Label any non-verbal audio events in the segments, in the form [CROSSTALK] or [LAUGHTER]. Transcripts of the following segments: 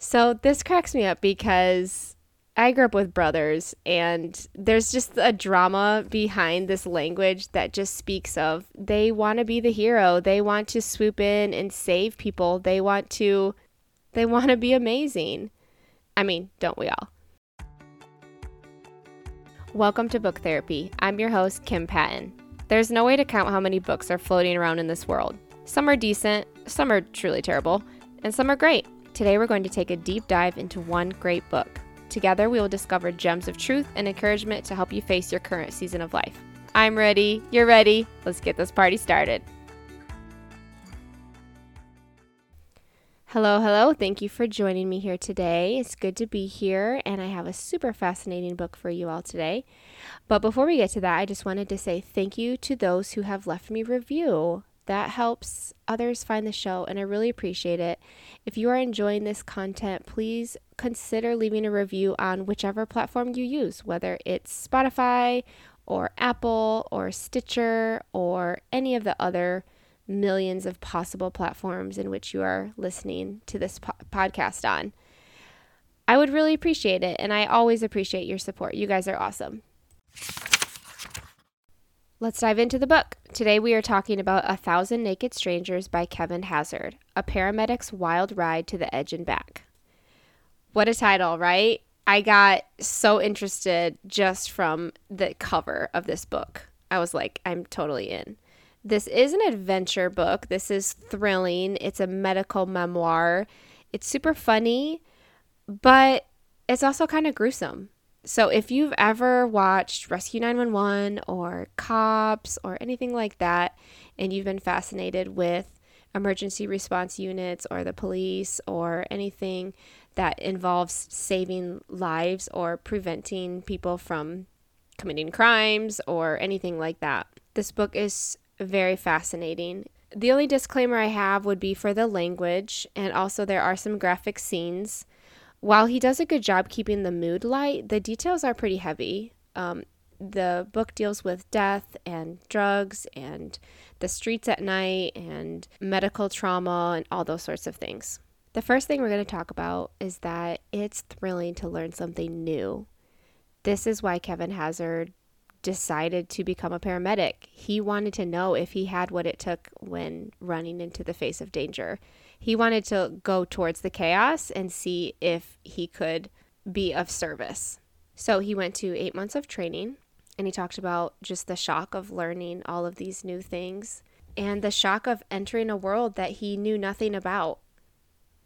So this cracks me up because I grew up with brothers, and there's just a drama behind this language that just speaks of they want to be the hero. They want to swoop in and save people. They want to they want to be amazing. I mean, don't we all? Welcome to Book Therapy. I'm your host, Kim Patton. There's no way to count how many books are floating around in this world. Some are decent, some are truly terrible, and some are great. Today we're going to take a deep dive into one great book. Together we will discover gems of truth and encouragement to help you face your current season of life. I'm ready, you're ready, let's get this party started. Hello, hello. Thank you for joining me here today. It's good to be here, and I have a super fascinating book for you all today. But before we get to that, I just wanted to say thank you to those who have left me review. That helps others find the show, and I really appreciate it. If you are enjoying this content, please consider leaving a review on whichever platform you use, whether it's Spotify or Apple or Stitcher or any of the other millions of possible platforms in which you are listening to this po- podcast on. I would really appreciate it, and I always appreciate your support. You guys are awesome. Let's dive into the book. Today we are talking about A Thousand Naked Strangers by Kevin Hazzard, a paramedic's wild ride to the edge and back. What a title, right? I got so interested just from the cover of this book. I was like, I'm totally in. This is an adventure book. This is thrilling. It's a medical memoir. It's super funny, but it's also kind of gruesome. So if you've ever watched Rescue 911 or Cops or anything like that, and you've been fascinated with emergency response units or the police or anything that involves saving lives or preventing people from committing crimes or anything like that, this book is very fascinating. The only disclaimer I have would be for the language, and also there are some graphic scenes. While he does a good job keeping the mood light, the details are pretty heavy. Um, the book deals with death and drugs and the streets at night and medical trauma and all those sorts of things. The first thing we're going to talk about is that it's thrilling to learn something new. This is why Kevin Hazzard decided to become a paramedic. He wanted to know if he had what it took when running into the face of danger. He wanted to go towards the chaos and see if he could be of service. So he went to eight months of training and he talked about just the shock of learning all of these new things and the shock of entering a world that he knew nothing about.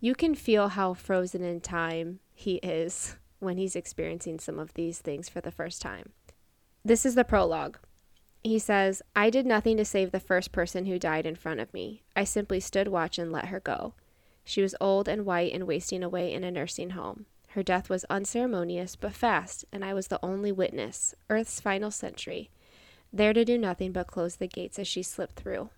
You can feel how frozen in time he is when he's experiencing some of these things for the first time. This is the prologue. He says, I did nothing to save the first person who died in front of me. I simply stood watch and let her go. She was old and white and wasting away in a nursing home. Her death was unceremonious but fast, and I was the only witness, Earth's final sentry, there to do nothing but close the gates as she slipped through.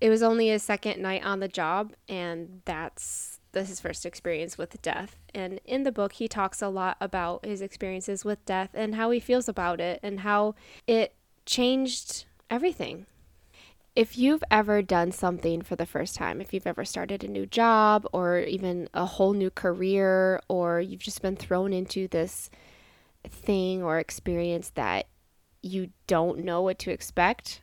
It was only his second night on the job, and that's this his first experience with death. And in the book, he talks a lot about his experiences with death and how he feels about it and how it changed everything. If you've ever done something for the first time, if you've ever started a new job or even a whole new career, or you've just been thrown into this thing or experience that you don't know what to expect,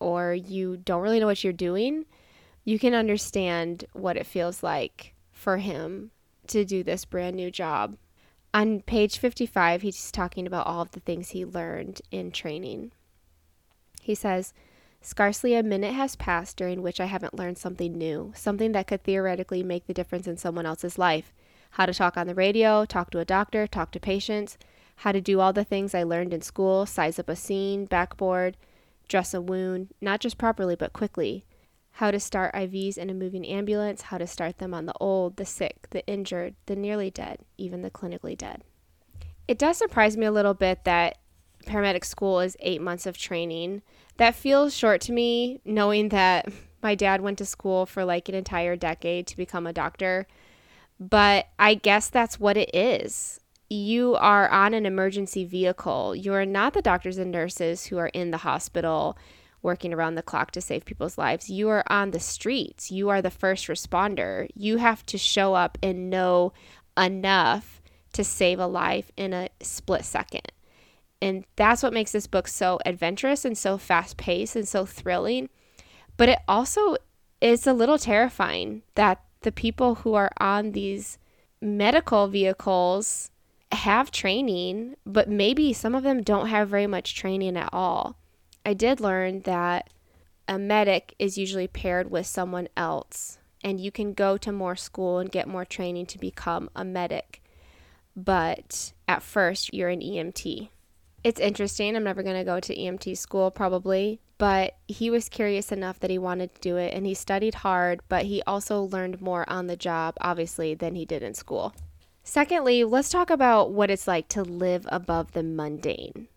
or you don't really know what you're doing, you can understand what it feels like for him to do this brand new job. On page 55, he's talking about all of the things he learned in training. He says, Scarcely a minute has passed during which I haven't learned something new, something that could theoretically make the difference in someone else's life. How to talk on the radio, talk to a doctor, talk to patients, how to do all the things I learned in school, size up a scene, backboard, dress a wound, not just properly, but quickly how to start IVs in a moving ambulance, how to start them on the old, the sick, the injured, the nearly dead, even the clinically dead. It does surprise me a little bit that paramedic school is eight months of training. That feels short to me, knowing that my dad went to school for like an entire decade to become a doctor. But I guess that's what it is. You are on an emergency vehicle. You are not the doctors and nurses who are in the hospital working around the clock to save people's lives. You are on the streets. You are the first responder. You have to show up and know enough to save a life in a split second. And that's what makes this book so adventurous and so fast paced and so thrilling. But it also is a little terrifying that the people who are on these medical vehicles have training, but maybe some of them don't have very much training at all. I did learn that a medic is usually paired with someone else, and you can go to more school and get more training to become a medic. But at first, you're an EMT. It's interesting. I'm never going to go to EMT school probably, but he was curious enough that he wanted to do it and he studied hard, but he also learned more on the job, obviously, than he did in school. Secondly, let's talk about what it's like to live above the mundane.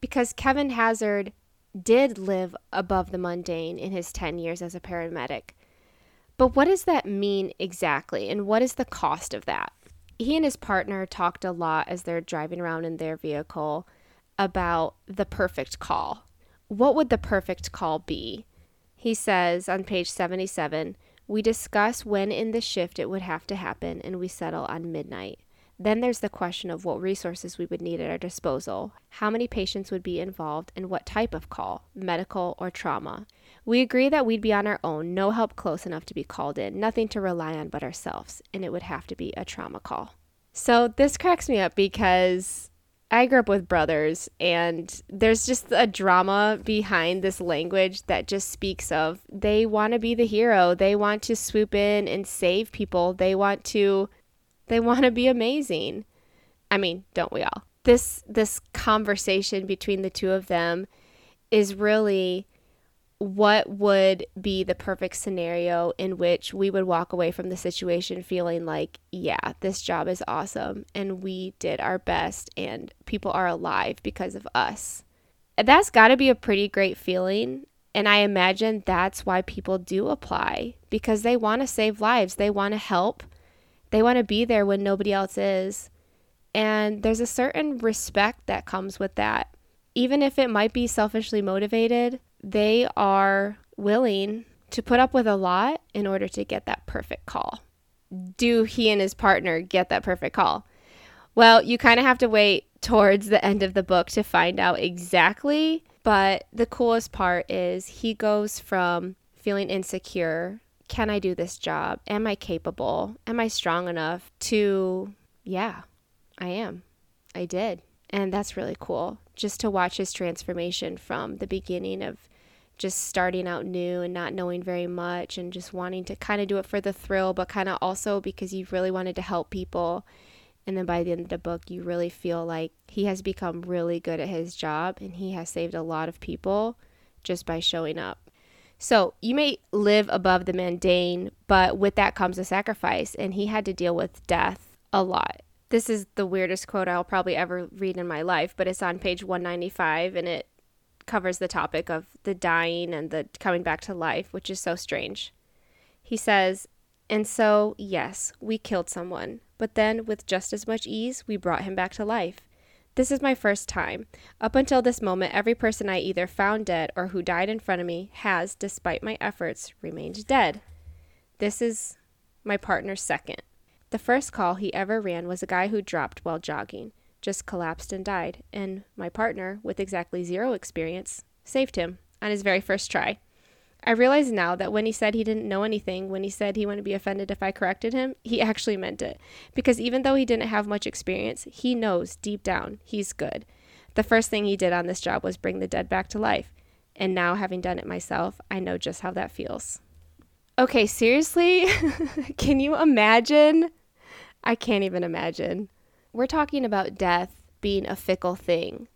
Because Kevin Hazzard did live above the mundane in his 10 years as a paramedic. But what does that mean exactly, and what is the cost of that? He and his partner talked a lot as they're driving around in their vehicle about the perfect call. What would the perfect call be? He says on page 77 We discuss when in the shift it would have to happen, and we settle on midnight. Then there's the question of what resources we would need at our disposal, how many patients would be involved, and what type of call, medical or trauma. We agree that we'd be on our own, no help close enough to be called in, nothing to rely on but ourselves, and it would have to be a trauma call. So this cracks me up because I grew up with brothers, and there's just a drama behind this language that just speaks of they want to be the hero. They want to swoop in and save people. They want to they want to be amazing. I mean, don't we all? This this conversation between the two of them is really what would be the perfect scenario in which we would walk away from the situation feeling like, yeah, this job is awesome and we did our best and people are alive because of us. That's got to be a pretty great feeling. And I imagine that's why people do apply because they want to save lives, they want to help, they want to be there when nobody else is. And there's a certain respect that comes with that. Even if it might be selfishly motivated, they are willing to put up with a lot in order to get that perfect call. Do he and his partner get that perfect call? Well, you kind of have to wait towards the end of the book to find out exactly. But the coolest part is he goes from feeling insecure can I do this job? Am I capable? Am I strong enough to, yeah, I am. I did. And that's really cool just to watch his transformation from the beginning of just starting out new and not knowing very much and just wanting to kind of do it for the thrill, but kind of also because you really wanted to help people. And then by the end of the book, you really feel like he has become really good at his job and he has saved a lot of people just by showing up. So you may live above the mundane, but with that comes a sacrifice, and he had to deal with death a lot. This is the weirdest quote I'll probably ever read in my life, but it's on page 195 and it covers the topic of the dying and the coming back to life, which is so strange. He says, And so, yes, we killed someone, but then with just as much ease, we brought him back to life. This is my first time. Up until this moment, every person I either found dead or who died in front of me has, despite my efforts, remained dead. This is my partner's second. The first call he ever ran was a guy who dropped while jogging, just collapsed and died, and my partner, with exactly zero experience, saved him on his very first try. I realize now that when he said he didn't know anything, when he said he wouldn't be offended if I corrected him, he [LAUGHS] actually meant it. Because even though he didn't have much experience, he knows deep down he's good. The first thing he did on this job was bring the dead back to life. And now, having done it myself, I know just how that feels. Okay, seriously? [LAUGHS] Can you imagine? I can't even imagine. We're talking about death being a fickle thing.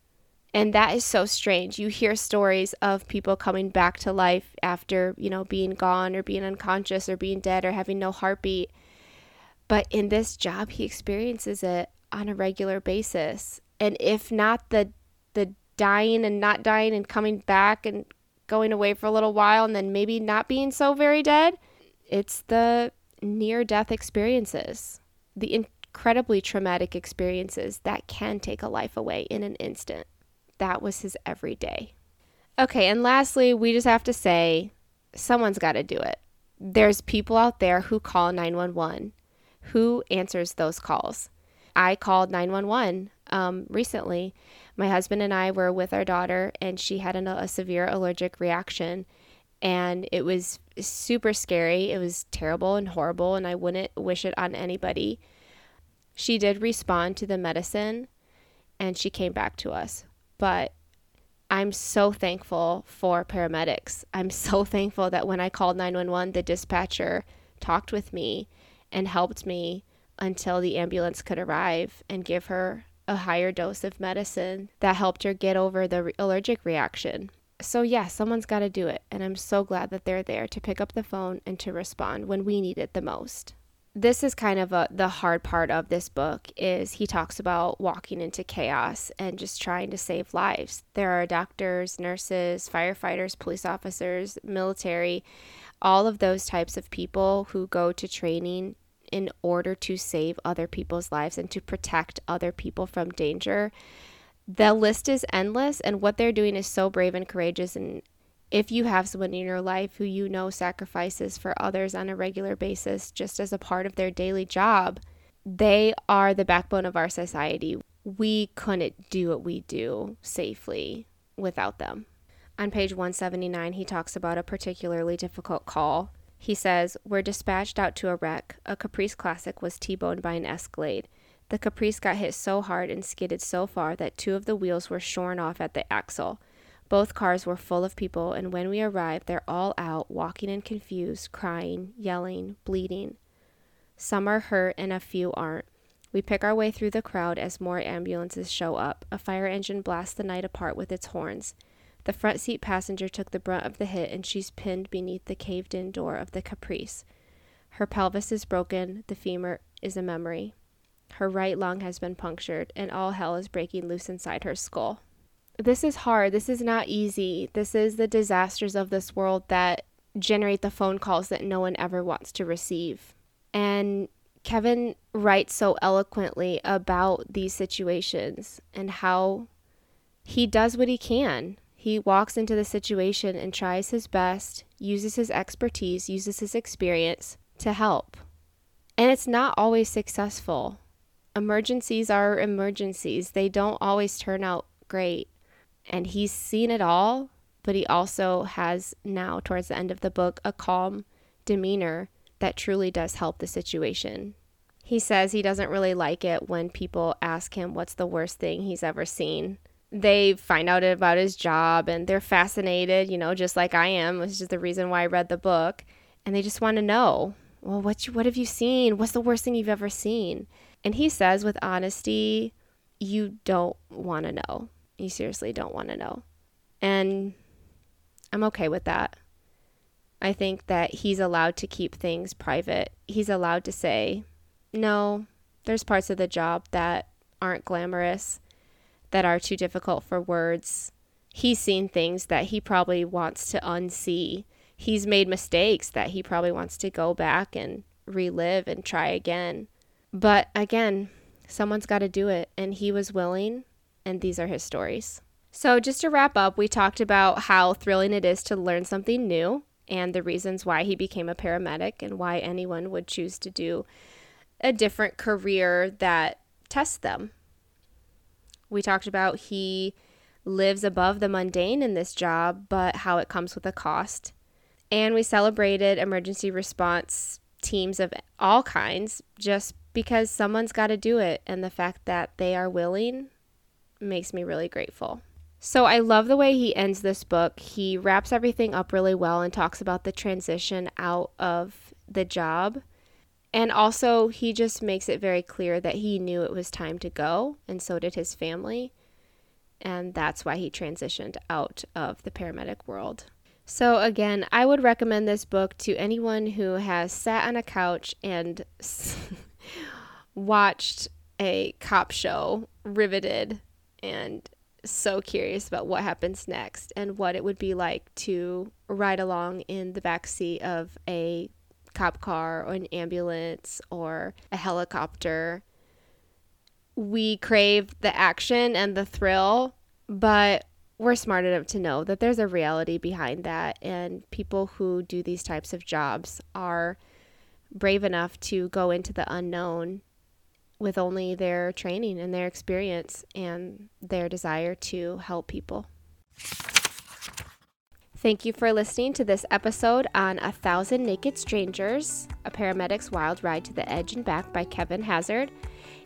And that is so strange. You hear stories of people coming back to life after, you know, being gone or being unconscious or being dead or having no heartbeat. But in this job, he experiences it on a regular basis. And if not the the dying and not dying and coming back and going away for a little while and then maybe not being so very dead, it's the near death experiences. The incredibly traumatic experiences that can take a life away in an instant that was his everyday. Okay, and lastly, we just have to say someone's got to do it. There's people out there who call 911 Who answers those calls? I called 911 um, recently. My husband and I were with our daughter, and she had an, a severe allergic reaction. And it was super scary. It was terrible and horrible, and I wouldn't wish it on anybody. She did respond to the medicine and she came back to us. But I'm so thankful for paramedics. I'm [LAUGHS] so thankful that when I called 911, the dispatcher talked with me and helped me until the ambulance could arrive and give her a higher dose of medicine that helped her get over the allergic reaction. So, yeah, someone's got to do it. And I'm so glad that they're there to pick up the phone and to respond when we need it the most. This is kind of a, the hard part of this book is he talks about walking into chaos and just trying to save lives. There are doctors, nurses, firefighters, police officers, military, all of those types of people who go to training in order to save other people's lives and to protect other people from danger. The list is endless, and what they're doing is so brave and courageous. And if you have someone in your life who you know sacrifices for others on a regular basis just as a part of their daily job, they are the backbone of our society. We couldn't do what we do safely without them. On page 179, he talks about a particularly difficult call he says, We're dispatched out to a wreck. A Caprice Classic was T boned by an Escalade. The Caprice got hit so hard and skidded so far that two of the wheels were shorn off at the axle. Both cars were full of people, and when we arrived, they're all out, walking and confused, crying, yelling, bleeding. Some are hurt, and a few aren't. We pick our way through the crowd as more ambulances show up. A fire engine blasts the night apart with its horns. The front seat passenger took the brunt of the hit and she's pinned beneath the caved in door of the Caprice. Her pelvis is broken, the femur is a memory. Her right lung has been punctured, and all hell is breaking loose inside her skull. This is hard. This is not easy. This is the disasters of this world that generate the phone calls that no one ever wants to receive. And Kevin writes so eloquently about these situations and how he does what he can he walks into the situation and tries his best, uses his expertise, uses his experience to help. And it's not always successful. Emergencies are emergencies, they don't always turn out great. And he's seen it all, but he also has now, towards the end of the book, a calm demeanor that truly does help the situation. He says he doesn't really like it when people ask him what's the worst thing he's ever seen they find out about his job and they're fascinated, you know, just like I am, which is the reason why I read the book. And they just want to know, well, what, you, what have you seen? What's the worst thing you've ever seen? And he says with honesty, you don't want to know. You seriously don't want to know. And I'm okay with that. I think that he's allowed to keep things private. He's allowed to say, no, there's parts of the job that aren't glamorous that are too difficult for words. He's seen things that he probably wants to unsee. He's made mistakes that he probably wants to go back and relive and try again. But again, someone's got to do it, and he was willing, and these are his stories. So, just to wrap up, we talked about how thrilling it is to learn something new and the reasons why he became a paramedic and why anyone would choose to do a different career that tests them we talked about he lives above the mundane in this job, but how it comes with a cost. And we celebrated emergency response teams of all kinds just because someone's got to do it. And the fact that they are willing makes me really grateful. So I love the way he ends this book. He wraps everything up really well and talks about the transition out of the job and also, he just makes it very clear that he knew it was time to go, and so did his family. And that's why he transitioned out of the paramedic world. So, again, I would recommend this book to anyone who has sat on a couch and [LAUGHS] watched a cop show, riveted, and so curious about what happens next and what it would be like to ride along in the back seat of a cop car or an ambulance or a helicopter. We crave the action and the thrill, but we're smart enough to know that there's a reality behind that. And people who do these types of jobs are brave enough to go into the unknown with only their training and their experience and their desire to help people. Thank you for listening to this episode on A Thousand Naked Strangers, a paramedic's wild ride to the edge and back by Kevin Hazzard.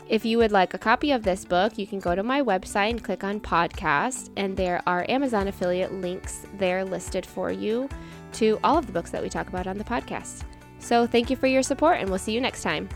If you would like a copy of this book, you can go to my website and click on podcast, and there are Amazon affiliate links there listed for you to all of the books that we talk about on the podcast. So thank you for your support, and we'll see you next time.